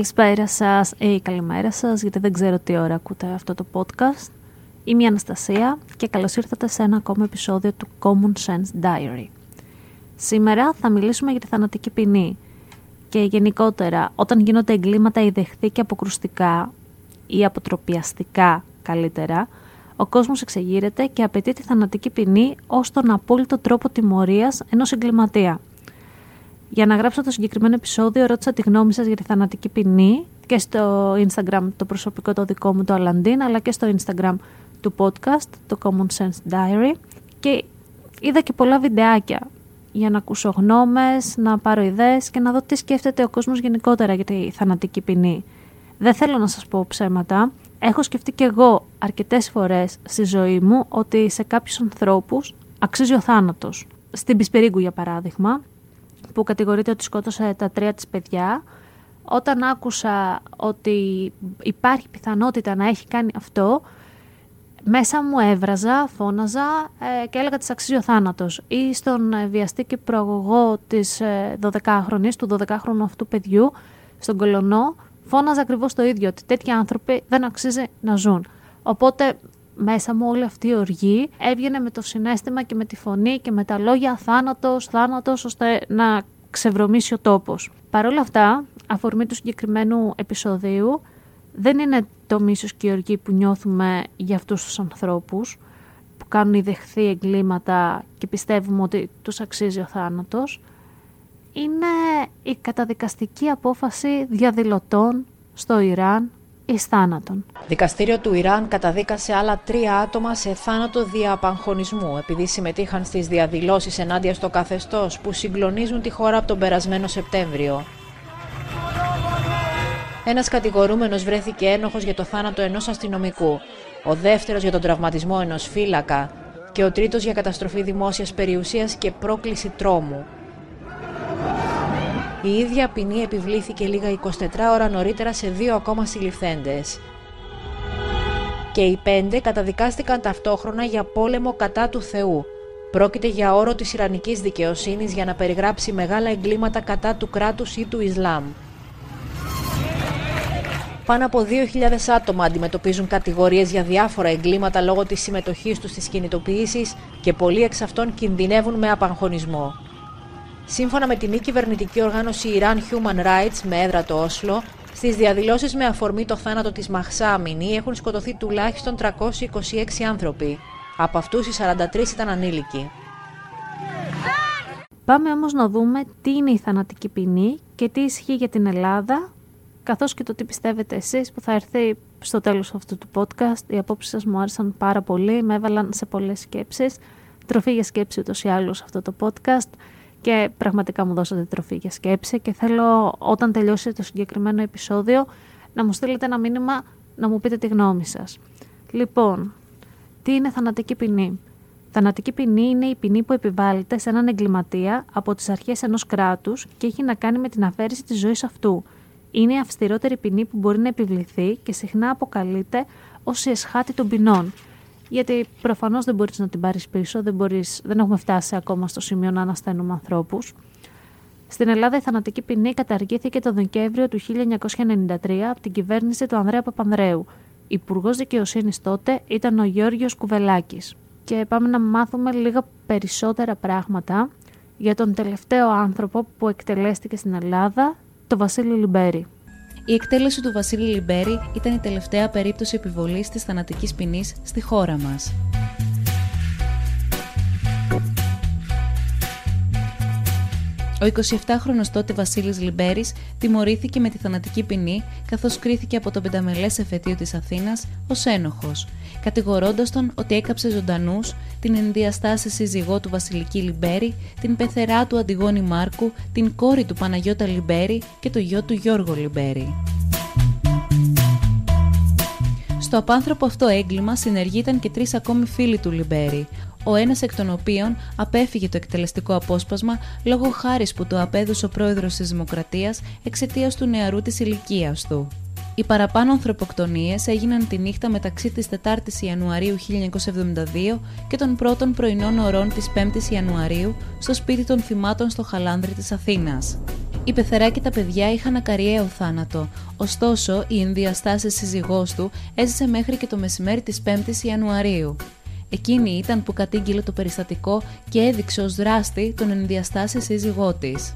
Καλησπέρα σας ή καλημέρα σας, γιατί δεν ξέρω τι ώρα ακούτε αυτό το podcast. Είμαι η Αναστασία και καλώς ήρθατε σε ένα ακόμα επεισόδιο του Common Sense Diary. Σήμερα θα μιλήσουμε για τη θανατική ποινή και γενικότερα όταν γίνονται εγκλήματα ιδεχθή και αποκρουστικά ή αποτροπιαστικά καλύτερα, ο κόσμος εξεγείρεται και απαιτεί τη θανατική ποινή ως τον απόλυτο τρόπο τιμωρίας ενός εγκληματία. Για να γράψω το συγκεκριμένο επεισόδιο, ρώτησα τη γνώμη σας για τη θανατική ποινή και στο Instagram το προσωπικό το δικό μου το Αλαντίν, αλλά και στο Instagram του podcast, το Common Sense Diary. Και είδα και πολλά βιντεάκια για να ακούσω γνώμες, να πάρω ιδέες και να δω τι σκέφτεται ο κόσμος γενικότερα για τη θανατική ποινή. Δεν θέλω να σας πω ψέματα. Έχω σκεφτεί και εγώ αρκετές φορές στη ζωή μου ότι σε κάποιους ανθρώπους αξίζει ο θάνατος. Στην Πισπερίγκου για παράδειγμα, που κατηγορείται ότι σκότωσε τα τρία της παιδιά, όταν άκουσα ότι υπάρχει πιθανότητα να έχει κάνει αυτό, μέσα μου έβραζα, φώναζα ε, και έλεγα της αξίζει ο θάνατος. Ή στον ε, βιαστή και προαγωγό της 12χρονης, ε, του 12χρονου αυτού παιδιού, στον Κολονό, φώναζα ακριβώς το ίδιο, ότι τέτοιοι άνθρωποι δεν αξίζει να ζουν. Οπότε μέσα μου όλη αυτή η οργή έβγαινε με το συνέστημα και με τη φωνή και με τα λόγια θάνατος, θάνατος, ώστε να ξεβρωμίσει ο τόπος. Παρ' όλα αυτά, αφορμή του συγκεκριμένου επεισοδίου, δεν είναι το μίσος και η οργή που νιώθουμε για αυτούς τους ανθρώπους που κάνουν ιδεχθεί εγκλήματα και πιστεύουμε ότι τους αξίζει ο θάνατος. Είναι η καταδικαστική απόφαση διαδηλωτών στο Ιράν εις θάνατον. Δικαστήριο του Ιράν καταδίκασε άλλα τρία άτομα σε θάνατο δια απαγχωνισμού επειδή συμμετείχαν στις διαδηλώσεις ενάντια στο καθεστώς που συγκλονίζουν τη χώρα από τον περασμένο Σεπτέμβριο. Ένας κατηγορούμενος βρέθηκε ένοχος για το θάνατο ενός αστυνομικού, ο δεύτερος για τον τραυματισμό ενός φύλακα και ο τρίτος για καταστροφή δημόσιας περιουσίας και πρόκληση τρόμου. Η ίδια ποινή επιβλήθηκε λίγα 24 ώρα νωρίτερα σε δύο ακόμα συλληφθέντες. Και οι πέντε καταδικάστηκαν ταυτόχρονα για πόλεμο κατά του Θεού. Πρόκειται για όρο της Ιρανικής δικαιοσύνης για να περιγράψει μεγάλα εγκλήματα κατά του κράτους ή του Ισλάμ. Πάνω από 2.000 άτομα αντιμετωπίζουν κατηγορίες για διάφορα εγκλήματα λόγω της συμμετοχής τους στις κινητοποιήσεις και πολλοί εξ αυτών κινδυνεύουν με απαγχωνισμό. Σύμφωνα με τη μη κυβερνητική οργάνωση Iran Human Rights με έδρα το Όσλο, στις διαδηλώσεις με αφορμή το θάνατο της Μαχσά Αμινή έχουν σκοτωθεί τουλάχιστον 326 άνθρωποι. Από αυτούς οι 43 ήταν ανήλικοι. Πάμε όμως να δούμε τι είναι η θανατική ποινή και τι ισχύει για την Ελλάδα, καθώς και το τι πιστεύετε εσείς που θα έρθει στο τέλος αυτού του podcast. Οι απόψεις σας μου άρεσαν πάρα πολύ, με έβαλαν σε πολλές σκέψεις. Τροφή για σκέψη ούτως ή άλλως αυτό το podcast και πραγματικά μου δώσατε τροφή για σκέψη και θέλω όταν τελειώσει το συγκεκριμένο επεισόδιο να μου στείλετε ένα μήνυμα να μου πείτε τη γνώμη σας. Λοιπόν, τι είναι θανατική ποινή; Θανατική ποινή είναι η ποινή που επιβάλλεται σε έναν εγκληματία από τις αρχές ενός κράτους και έχει να κάνει με την αφαίρεση της ζωής αυτού. Είναι η αυστηρότερη ποινή που μπορεί να επιβληθεί και συχνά αποκαλείται ως η εσχάτη των ποινών γιατί προφανώς δεν μπορείς να την πάρεις πίσω, δεν, μπορείς, δεν έχουμε φτάσει ακόμα στο σημείο να ανασταίνουμε ανθρώπους. Στην Ελλάδα η θανατική ποινή καταργήθηκε το Δεκέμβριο του 1993 από την κυβέρνηση του Ανδρέα Παπανδρέου. Υπουργός Δικαιοσύνης τότε ήταν ο Γιώργο Κουβελάκης. Και πάμε να μάθουμε λίγα περισσότερα πράγματα για τον τελευταίο άνθρωπο που εκτελέστηκε στην Ελλάδα, τον Βασίλη Λιμπέρη. Η εκτέλεση του Βασίλη Λιμπέρη ήταν η τελευταία περίπτωση επιβολής της θανατικής ποινής στη χώρα μας. Ο 27χρονος τότε Βασίλης Λιμπέρης τιμωρήθηκε με τη θανατική ποινή καθώς κρίθηκε από το πενταμελές εφετείο της Αθήνας ως ένοχος, κατηγορώντας τον ότι έκαψε ζωντανούς την ενδιαστάση σύζυγό του Βασιλική Λιμπέρη, την πεθερά του Αντιγόνη Μάρκου, την κόρη του Παναγιώτα Λιμπέρη και το γιο του Γιώργο Λιμπέρη. Στο απάνθρωπο αυτό έγκλημα συνεργείταν και τρεις ακόμη φίλοι του Λιμπέρη, ο ένας εκ των οποίων απέφυγε το εκτελεστικό απόσπασμα λόγω χάρης που το απέδωσε ο πρόεδρος της Δημοκρατίας εξαιτίας του νεαρού της ηλικίας του. Οι παραπάνω ανθρωποκτονίες έγιναν τη νύχτα μεταξύ της 4η Ιανουαρίου 1972 και των πρώτων πρωινών ωρών της 5η Ιανουαρίου στο σπίτι των θυμάτων στο Χαλάνδρη της Αθήνας. Η πεθερά και τα παιδιά είχαν ακαριαίο θάνατο, ωστόσο η ενδιαστάση σύζυγός του έζησε μέχρι και το μεσημέρι της 5ης Ιανουαρίου. Εκείνη ήταν που κατήγγειλε το περιστατικό και έδειξε ως δράστη τον ενδιαστάσει σύζυγό της.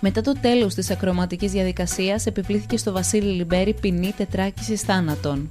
Μετά το τέλος της ακροματικής διαδικασίας επιβλήθηκε στο Βασίλη Λιμπέρη ποινή τετράκισης θάνατον.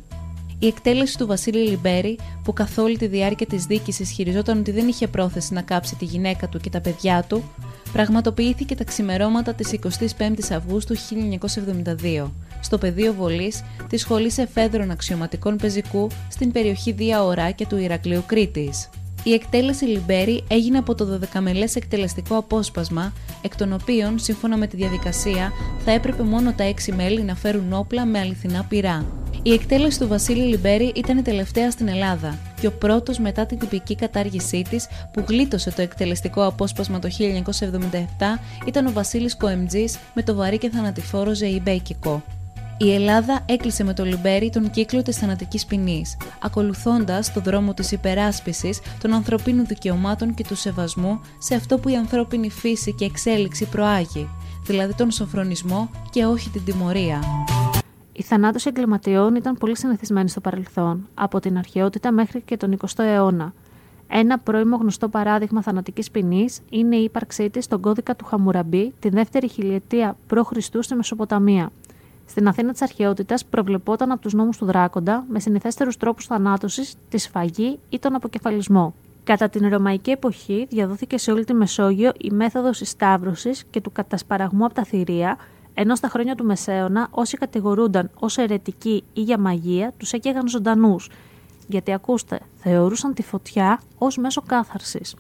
Η εκτέλεση του Βασίλη Λιμπέρη, που καθ' όλη τη διάρκεια της δίκης ισχυριζόταν ότι δεν είχε πρόθεση να κάψει τη γυναίκα του και τα παιδιά του, πραγματοποιήθηκε τα ξημερώματα της 25ης Αυγούστου 1972 στο πεδίο βολής της Σχολής Εφέδρων Αξιωματικών Πεζικού στην περιοχή Δία Ωράκια του Ηρακλείου Κρήτης. Η εκτέλεση Λιμπέρι έγινε από το 12μελές εκτελεστικό απόσπασμα, εκ των οποίων, σύμφωνα με τη διαδικασία, θα έπρεπε μόνο τα 6 μέλη να φέρουν όπλα με αληθινά πυρά. Η εκτέλεση του Βασίλη Λιμπέρι ήταν η τελευταία στην Ελλάδα και ο πρώτος μετά την τυπική κατάργησή της που γλίτωσε το εκτελεστικό απόσπασμα το 1977 ήταν ο Βασίλης Κοεμτζής με το βαρύ και θανατηφόρο Ζεϊμπέκικο. Η Ελλάδα έκλεισε με το Λιμπέρι τον κύκλο της θανατικής ποινής, ακολουθώντας το δρόμο της υπεράσπισης των ανθρωπίνων δικαιωμάτων και του σεβασμού σε αυτό που η ανθρώπινη φύση και εξέλιξη προάγει, δηλαδή τον σοφρονισμό και όχι την τιμωρία. Η θανάτωση εγκληματιών ήταν πολύ συνηθισμένη στο παρελθόν, από την αρχαιότητα μέχρι και τον 20ο αιώνα. Ένα πρώιμο γνωστό παράδειγμα θανατικής ποινής είναι η ύπαρξή της στον κώδικα του Χαμουραμπή τη δεύτερη χιλιετία π.Χ. στη Μεσοποταμία, στην Αθήνα της αρχαιότητας προβλεπόταν από τους νόμους του Δράκοντα με συνηθέστερους τρόπους θανάτωσης, τη σφαγή ή τον αποκεφαλισμό. Κατά την Ρωμαϊκή εποχή διαδόθηκε σε όλη τη Μεσόγειο η μέθοδος τη Σταύρωση και του κατασπαραγμού από τα θηρία, ενώ στα χρόνια του Μεσαίωνα όσοι κατηγορούνταν ως αιρετικοί ή για μαγεία τους έκαιγαν ζωντανούς. Γιατί ακούστε, θεωρούσαν τη φωτιά ως μέσο κάθαρσης.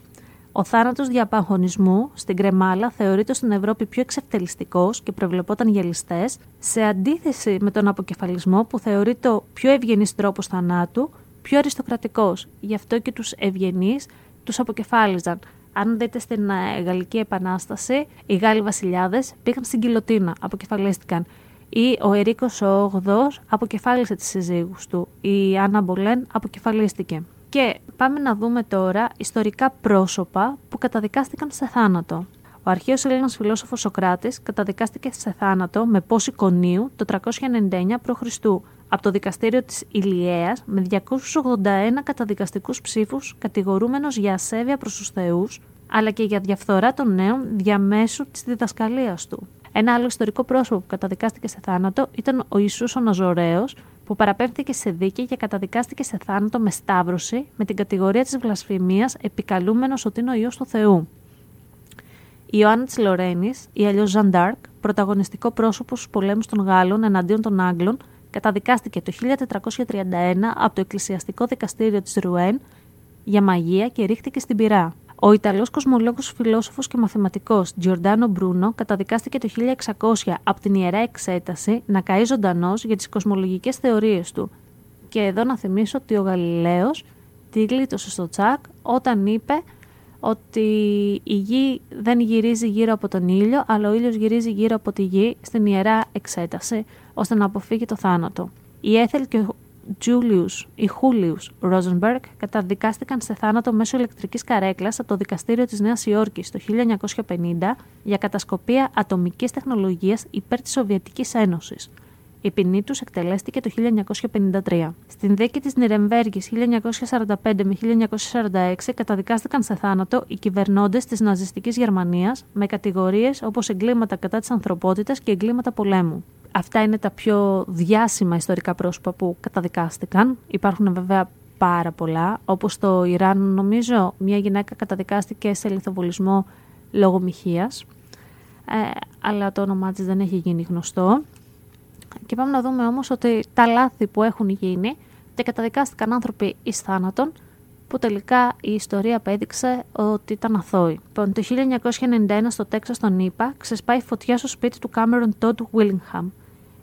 Ο θάνατος διαπαγωνισμού στην Κρεμάλα θεωρείται στην Ευρώπη πιο εξευτελιστικός και προβλεπόταν για ληστέ, σε αντίθεση με τον αποκεφαλισμό που θεωρείται ο πιο ευγενής τρόπος θανάτου, πιο αριστοκρατικός. Γι' αυτό και τους ευγενείς τους αποκεφάλιζαν. Αν δείτε στην ε, Γαλλική Επανάσταση, οι Γάλλοι βασιλιάδες πήγαν στην κοιλωτίνα, αποκεφαλίστηκαν. Ή ο Ερίκος ο 8 αποκεφάλισε τις συζύγους του. Η Άννα Μπολέν αποκεφαλίστηκε. Και πάμε να δούμε τώρα ιστορικά πρόσωπα που καταδικάστηκαν σε θάνατο. Ο αρχαίος Έλληνας φιλόσοφος Σοκράτης καταδικάστηκε σε θάνατο με πόση κονίου το 399 π.Χ. από το δικαστήριο της Ηλιέας με 281 καταδικαστικούς ψήφους κατηγορούμενος για ασέβεια προς τους θεούς αλλά και για διαφθορά των νέων διαμέσου της διδασκαλίας του. Ένα άλλο ιστορικό πρόσωπο που καταδικάστηκε σε θάνατο ήταν ο Ιησούς ο Ναζωραίος, που παραπέμφθηκε σε δίκη και καταδικάστηκε σε θάνατο με σταύρωση με την κατηγορία της βλασφημίας επικαλούμενος ότι είναι ο Υιός του Θεού. Η Ιωάννα της Λορένης, ή αλλιώς Ζαν Ντάρκ, πρωταγωνιστικό πρόσωπος στους πολέμους των Γάλλων εναντίον των Άγγλων, καταδικάστηκε το 1431 από το Εκκλησιαστικό Δικαστήριο της Ρουέν για μαγεία και ρίχτηκε στην πυρά. Ο Ιταλός κοσμολόγος, φιλόσοφος και μαθηματικός Τζιορντάνο Μπρούνο καταδικάστηκε το 1600 από την Ιερά Εξέταση να καεί ζωντανός για τις κοσμολογικές θεωρίες του. Και εδώ να θυμίσω ότι ο Γαλιλαίος τη γλίτωσε στο τσάκ όταν είπε ότι η γη δεν γυρίζει γύρω από τον ήλιο, αλλά ο ήλιος γυρίζει γύρω από τη γη στην Ιερά Εξέταση, ώστε να αποφύγει το θάνατο. Η Έθελ και ο Τζούλιους ή Χούλιους Ρόζενμπεργκ καταδικάστηκαν σε θάνατο μέσω ηλεκτρικής καρέκλας από το δικαστήριο της Νέας Υόρκης το 1950 για κατασκοπία ατομικής τεχνολογίας υπέρ της Σοβιετικής Ένωσης. Η ποινή τους εκτελέστηκε το 1953. Στην δίκη της Νιρεμβέργης 1945 με 1946 καταδικάστηκαν σε θάνατο οι κυβερνώντες της ναζιστικής Γερμανίας με κατηγορίες όπως εγκλήματα κατά της ανθρωπότητας και εγκλήματα πολέμου. Αυτά είναι τα πιο διάσημα ιστορικά πρόσωπα που καταδικάστηκαν. Υπάρχουν βέβαια πάρα πολλά. Όπως στο Ιράν νομίζω μια γυναίκα καταδικάστηκε σε λιθοβολισμό λόγω μοιχείας. ε, αλλά το όνομά της δεν έχει γίνει γνωστό. Και πάμε να δούμε όμως ότι τα λάθη που έχουν γίνει και καταδικάστηκαν άνθρωποι εις θάνατον, που τελικά η ιστορία απέδειξε ότι ήταν αθώοι. Λοιπόν, το 1991 στο Τέξας τον ΗΠΑ ξεσπάει φωτιά στο σπίτι του Κάμερον Τόντ Βίλιγχαμ.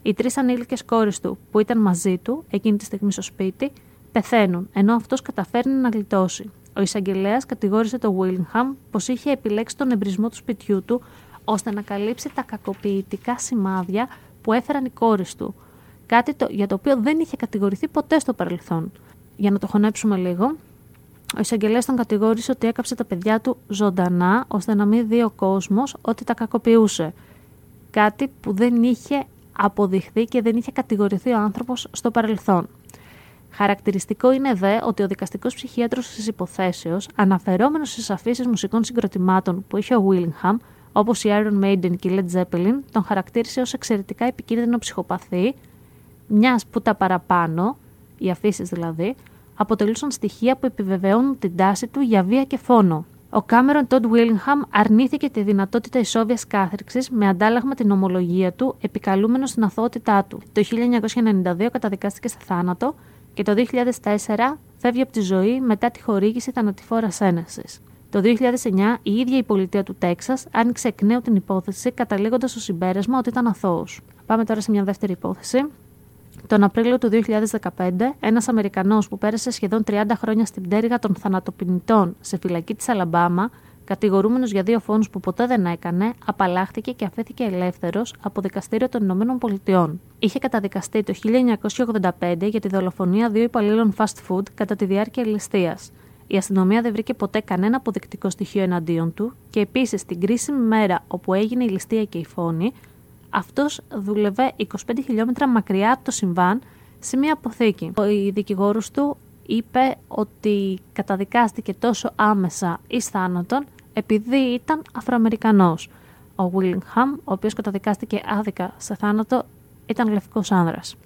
Οι τρεις ανήλικες κόρες του που ήταν μαζί του εκείνη τη στιγμή στο σπίτι πεθαίνουν, ενώ αυτός καταφέρνει να γλιτώσει. Ο εισαγγελέας κατηγόρησε τον Βίλιγχαμ πως είχε επιλέξει τον εμπρισμό του σπιτιού του ώστε να καλύψει τα κακοποιητικά σημάδια που έφεραν οι κόρες του. Κάτι το, για το οποίο δεν είχε κατηγορηθεί ποτέ στο παρελθόν. Για να το χωνέψουμε λίγο, ο εισαγγελέας τον κατηγόρησε ότι έκαψε τα παιδιά του ζωντανά ώστε να μην δει ο κόσμος ότι τα κακοποιούσε. Κάτι που δεν είχε αποδειχθεί και δεν είχε κατηγορηθεί ο άνθρωπος στο παρελθόν. Χαρακτηριστικό είναι δε ότι ο δικαστικός ψυχίατρος της υποθέσεως, αναφερόμενος στις αφήσεις μουσικών συγκροτημάτων που είχε ο Willingham, όπως η Iron Maiden και η Led Zeppelin, τον χαρακτήρισε ως εξαιρετικά επικίνδυνο ψυχοπαθή, μιας που τα παραπάνω, οι αφήσεις δηλαδή, αποτελούσαν στοιχεία που επιβεβαιώνουν την τάση του για βία και φόνο. Ο Κάμερον Τόντ Βίλιγχαμ αρνήθηκε τη δυνατότητα ισόβιας κάθριξης με αντάλλαγμα την ομολογία του, επικαλούμενο στην αθωότητά του. Το 1992 καταδικάστηκε σε θάνατο και το 2004 φεύγει από τη ζωή μετά τη χορήγηση θανατηφόρας ένεση. Το 2009 η ίδια η πολιτεία του Τέξας άνοιξε εκ νέου την υπόθεση, καταλήγοντας στο συμπέρασμα ότι ήταν αθώος. Πάμε τώρα σε μια δεύτερη υπόθεση. Τον Απρίλιο του 2015, ένας Αμερικανός που πέρασε σχεδόν 30 χρόνια στην πτέρυγα των θανατοπινητών σε φυλακή της Αλαμπάμα, κατηγορούμενος για δύο φόνους που ποτέ δεν έκανε, απαλλάχθηκε και αφέθηκε ελεύθερος από δικαστήριο των Ηνωμένων Πολιτειών. Είχε καταδικαστεί το 1985 για τη δολοφονία δύο υπαλλήλων fast food κατά τη διάρκεια ληστείας. Η αστυνομία δεν βρήκε ποτέ κανένα αποδεικτικό στοιχείο εναντίον του και επίσης την κρίσιμη μέρα όπου έγινε η ληστεία και η φόνη, αυτός δούλευε 25 χιλιόμετρα μακριά από το συμβάν σε μια αποθήκη. Ο δικηγόρος του είπε ότι καταδικάστηκε τόσο άμεσα εις θάνατον επειδή ήταν Αφροαμερικανός. Ο Willingham, ο οποίος καταδικάστηκε άδικα σε θάνατο, ήταν λευκός άνδρας.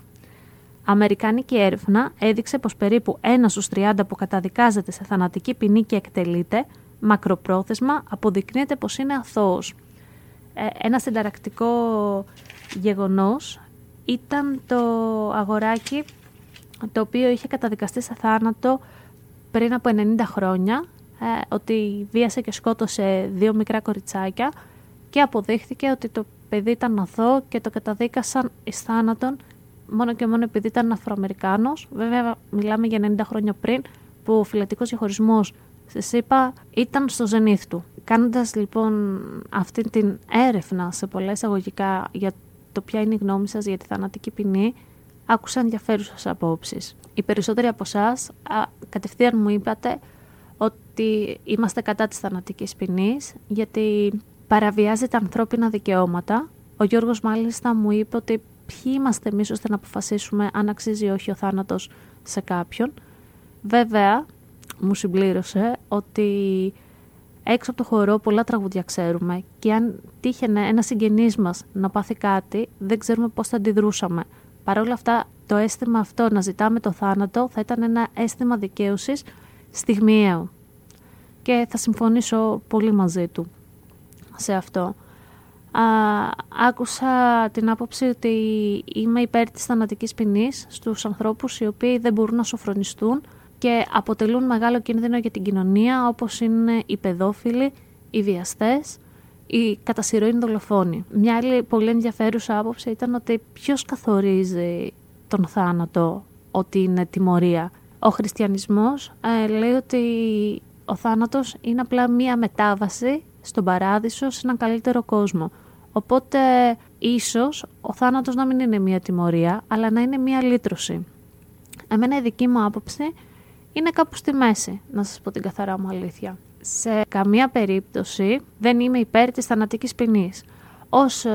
Αμερικάνικη έρευνα έδειξε πως περίπου ένας στους 30 που καταδικάζεται σε θανατική ποινή και εκτελείται, μακροπρόθεσμα αποδεικνύεται πως είναι αθώος. Ε, ένας συνταρακτικό γεγονός ήταν το αγοράκι το οποίο είχε καταδικαστεί σε θάνατο πριν από 90 χρόνια ε, ότι βίασε και σκότωσε δύο μικρά κοριτσάκια και αποδείχθηκε ότι το παιδί ήταν αθώο και το καταδίκασαν εις θάνατον μόνο και μόνο επειδή ήταν Αφροαμερικάνος. Βέβαια μιλάμε για 90 χρόνια πριν που ο φυλατικός διαχωρισμός σε ΣΥΠΑ ήταν στο ζενήθ του. Κάνοντας λοιπόν αυτή την έρευνα σε πολλά εισαγωγικά για το ποια είναι η γνώμη σας για τη θανατική ποινή, άκουσα ενδιαφέρουσες απόψεις. Οι περισσότεροι από εσάς κατευθείαν μου είπατε ότι είμαστε κατά της θανατικής ποινής, γιατί παραβιάζεται ανθρώπινα δικαιώματα. Ο Γιώργος μάλιστα μου είπε ότι ποιοι είμαστε εμείς ώστε να αποφασίσουμε αν αξίζει ή όχι ο θάνατος σε κάποιον. Βέβαια, μου συμπλήρωσε ότι έξω από το χορό πολλά τραγουδιά ξέρουμε και αν τύχαινε ένα συγγενής μας να πάθει κάτι, δεν ξέρουμε πώς θα αντιδρούσαμε. Παρ' όλα αυτά, το αίσθημα αυτό να ζητάμε το θάνατο θα ήταν ένα αίσθημα δικαίωσης στιγμιαίο. Και θα συμφωνήσω πολύ μαζί του σε αυτό. Α, άκουσα την άποψη ότι είμαι υπέρ της θανατικής ποινής στους ανθρώπους οι οποίοι δεν μπορούν να σοφρονιστούν και αποτελούν μεγάλο κίνδυνο για την κοινωνία όπως είναι οι παιδόφιλοι, οι βιαστές, οι κατά δολοφόνοι. Μια άλλη πολύ ενδιαφέρουσα άποψη ήταν ότι ποιος καθορίζει τον θάνατο ότι είναι τιμωρία. Ο χριστιανισμός ε, λέει ότι ο θάνατος είναι απλά μία μετάβαση στον παράδεισο σε έναν καλύτερο κόσμο. Οπότε ίσως ο θάνατος να μην είναι μία τιμωρία, αλλά να είναι μία λύτρωση. Εμένα η δική μου άποψη είναι κάπου στη μέση, να σας πω την καθαρά μου αλήθεια. Σε καμία περίπτωση δεν είμαι υπέρ της θανατικής ποινής. Όσο,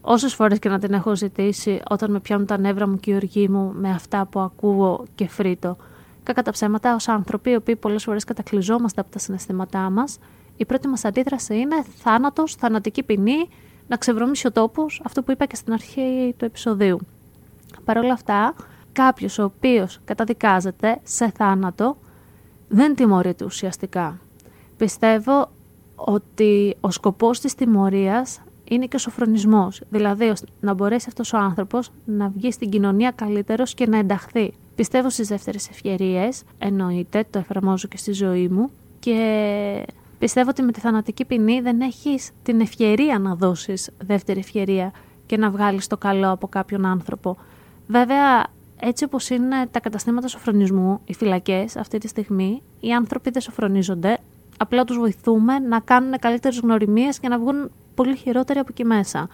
όσες φορές και να την έχω ζητήσει όταν με πιάνουν τα νεύρα μου και η οργή μου με αυτά που ακούω και φρύτω. Κακά τα ψέματα, ως άνθρωποι οι οποίοι πολλές φορές κατακλυζόμαστε από τα συναισθήματά μας, η πρώτη μας αντίδραση είναι θάνατος, θανατική ποινή, να ξεβρωμίσει ο τόπος, αυτό που είπα και στην αρχή του επεισοδίου. Παρ' όλα αυτά, κάποιος ο οποίος καταδικάζεται σε θάνατο δεν τιμωρείται ουσιαστικά. Πιστεύω ότι ο σκοπός της τιμωρίας είναι και ο σοφρονισμός. Δηλαδή, να μπορέσει αυτός ο άνθρωπος να βγει στην κοινωνία καλύτερος και να ενταχθεί. Πιστεύω στις δεύτερες ευκαιρίες, εννοείται, το εφαρμόζω και στη ζωή μου και πιστεύω ότι με τη θανατική ποινή δεν έχεις την ευκαιρία να δώσεις δεύτερη ευκαιρία και να βγάλεις το καλό από κάποιον άνθρωπο. Βέβαια, έτσι όπως είναι τα καταστήματα σοφρονισμού, οι φυλακές αυτή τη στιγμή, οι άνθρωποι δεν σοφρονίζονται, απλά τους βοηθούμε να κάνουν καλύτερες γνωριμίες και να βγουν πολύ χειρότεροι από εκεί μέσα.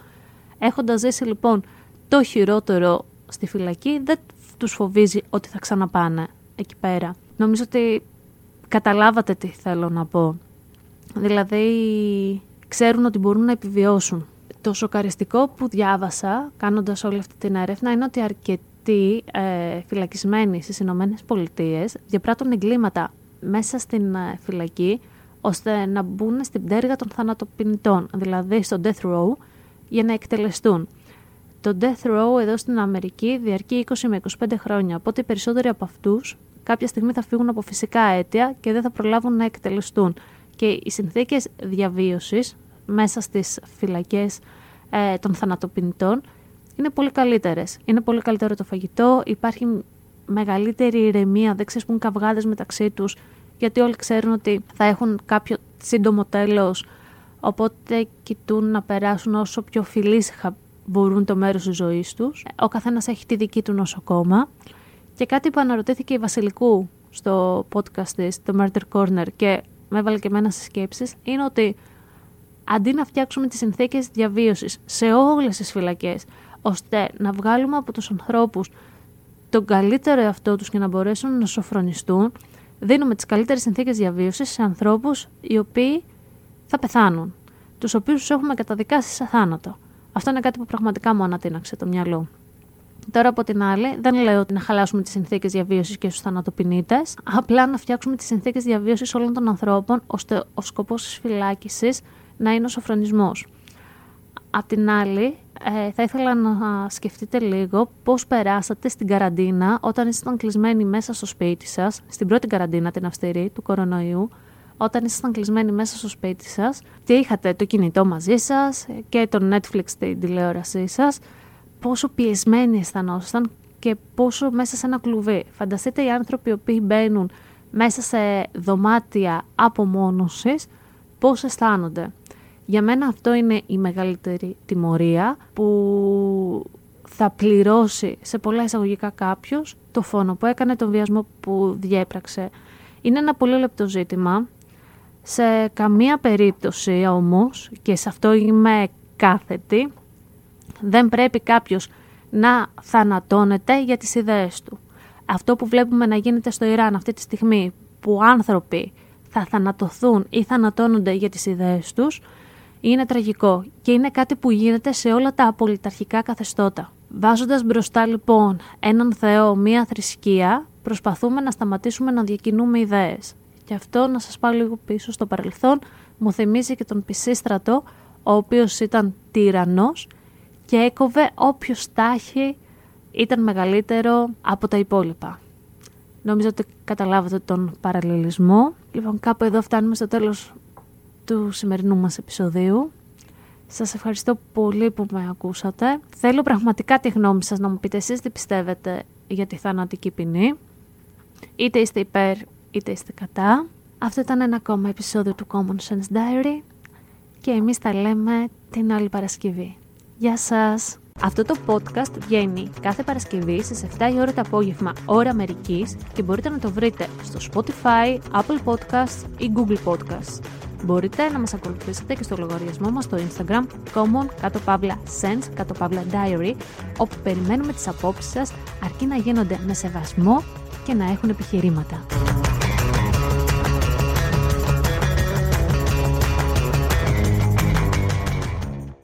Έχοντας ζήσει λοιπόν το χειρότερο στη φυλακή, δεν τους φοβίζει ότι θα ξαναπάνε εκεί πέρα. Νομίζω ότι καταλάβατε τι θέλω να πω. Δηλαδή, ξέρουν ότι μπορούν να επιβιώσουν. Το σοκαριστικό που διάβασα κάνοντας όλη αυτή την έρευνα είναι ότι αρκετοί ε, φυλακισμένοι στις Ηνωμένες Πολιτείες διαπράττουν εγκλήματα μέσα στην ε, φυλακή ώστε να μπουν στην πτέρυγα των θανατοποιητών, δηλαδή στο death row, για να εκτελεστούν. Το death row εδώ στην Αμερική διαρκεί 20 με 25 χρόνια, οπότε οι περισσότεροι από αυτούς κάποια στιγμή θα φύγουν από φυσικά αίτια και δεν θα προλάβουν να εκτελεστούν. Και οι συνθήκες διαβίωσης μέσα στις φυλακές ε, των θανατοποιητών είναι πολύ καλύτερες. Είναι πολύ καλύτερο το φαγητό, υπάρχει μεγαλύτερη ηρεμία, δεν ξεσπούν καυγάδες μεταξύ τους, γιατί όλοι ξέρουν ότι θα έχουν κάποιο σύντομο τέλος, οπότε κοιτούν να περάσουν όσο πιο φιλήσυχα μπορούν το μέρος της ζωής τους. Ο καθένας έχει τη δική του νοσοκόμα και κάτι που αναρωτήθηκε η Βασιλικού στο podcast της, το Murder Corner και με έβαλε και εμένα στις σκέψεις, είναι ότι αντί να φτιάξουμε τις συνθήκες διαβίωσης σε όλες τις φυλακές, ώστε να βγάλουμε από τους ανθρώπους τον καλύτερο εαυτό τους και να μπορέσουν να σοφρονιστούν, δίνουμε τις καλύτερες συνθήκες διαβίωσης σε ανθρώπους οι οποίοι θα πεθάνουν, τους οποίους τους έχουμε καταδικάσει σε θάνατο. Αυτό είναι κάτι που πραγματικά μου ανατείναξε το μυαλό. Τώρα από την άλλη, δεν λέω ότι να χαλάσουμε τις συνθήκες διαβίωσης και στους θανατοποιητέ, απλά να φτιάξουμε τις συνθήκες διαβίωσης όλων των ανθρώπων, ώστε ο σκοπός της φυλάκισης να είναι ο σοφρονισμός. Απ' την άλλη, ε, θα ήθελα να σκεφτείτε λίγο πώς περάσατε στην καραντίνα όταν ήσασταν κλεισμένοι μέσα στο σπίτι σας, στην πρώτη καραντίνα την αυστηρή του κορονοϊού, όταν ήσασταν κλεισμένοι μέσα στο σπίτι σας και είχατε το κινητό μαζί σας και το Netflix την τηλεόρασή σας, πόσο πιεσμένοι αισθανόσασταν και πόσο μέσα σε ένα κλουβί. Φανταστείτε οι άνθρωποι οι οποίοι μπαίνουν μέσα σε δωμάτια απομόνωσης, πώς αισθάνονται. Για μένα αυτό είναι η μεγαλύτερη τιμωρία που θα πληρώσει σε πολλά εισαγωγικά κάποιος το φόνο που έκανε, τον βιασμό που διέπραξε. Είναι ένα πολύ λεπτό ζήτημα. Σε καμία περίπτωση όμως, και σε αυτό είμαι κάθετη, δεν πρέπει κάποιος να θανατώνεται για τις ιδέες του. Αυτό που βλέπουμε να γίνεται στο Ιράν αυτή τη στιγμή, που άνθρωποι θα θανατωθούν ή θανατώνονται για τις ιδέες τους, είναι τραγικό και είναι κάτι που γίνεται σε όλα τα απολυταρχικά καθεστώτα. Βάζοντας μπροστά λοιπόν έναν Θεό, μία θρησκεία, προσπαθούμε να σταματήσουμε να διακινούμε ιδέες. Και αυτό να σας πάω λίγο πίσω στο παρελθόν, μου θυμίζει και τον Πισίστρατο, ο οποίος ήταν τυραννός και έκοβε όποιος τάχη ήταν μεγαλύτερο από τα υπόλοιπα. Νομίζω ότι καταλάβατε τον παραλληλισμό. Λοιπόν, κάπου εδώ φτάνουμε στο τέλος του σημερινού μας επεισοδίου. Σας ευχαριστώ πολύ που με ακούσατε. Θέλω πραγματικά τη γνώμη σας να μου πείτε εσείς τι πιστεύετε για τη θανατική ποινή; Είτε είστε υπέρ είτε είστε κατά. Αυτό ήταν ένα ακόμα επεισόδιο του Common Sense Diary και εμείς τα λέμε την άλλη Παρασκευή. Γεια σας! Αυτό το podcast βγαίνει κάθε Παρασκευή στις 7 η ώρα το απόγευμα ώρα Αμερικής και μπορείτε να το βρείτε στο Spotify, Apple Podcasts ή Google Podcasts. Μπορείτε να μας ακολουθήσετε και στο λογαριασμό μας στο Instagram common κάτω παύλα sense κάτω παύλα diary όπου περιμένουμε τις απόψεις σας αρκεί να γίνονται με σεβασμό και να έχουν επιχειρήματα.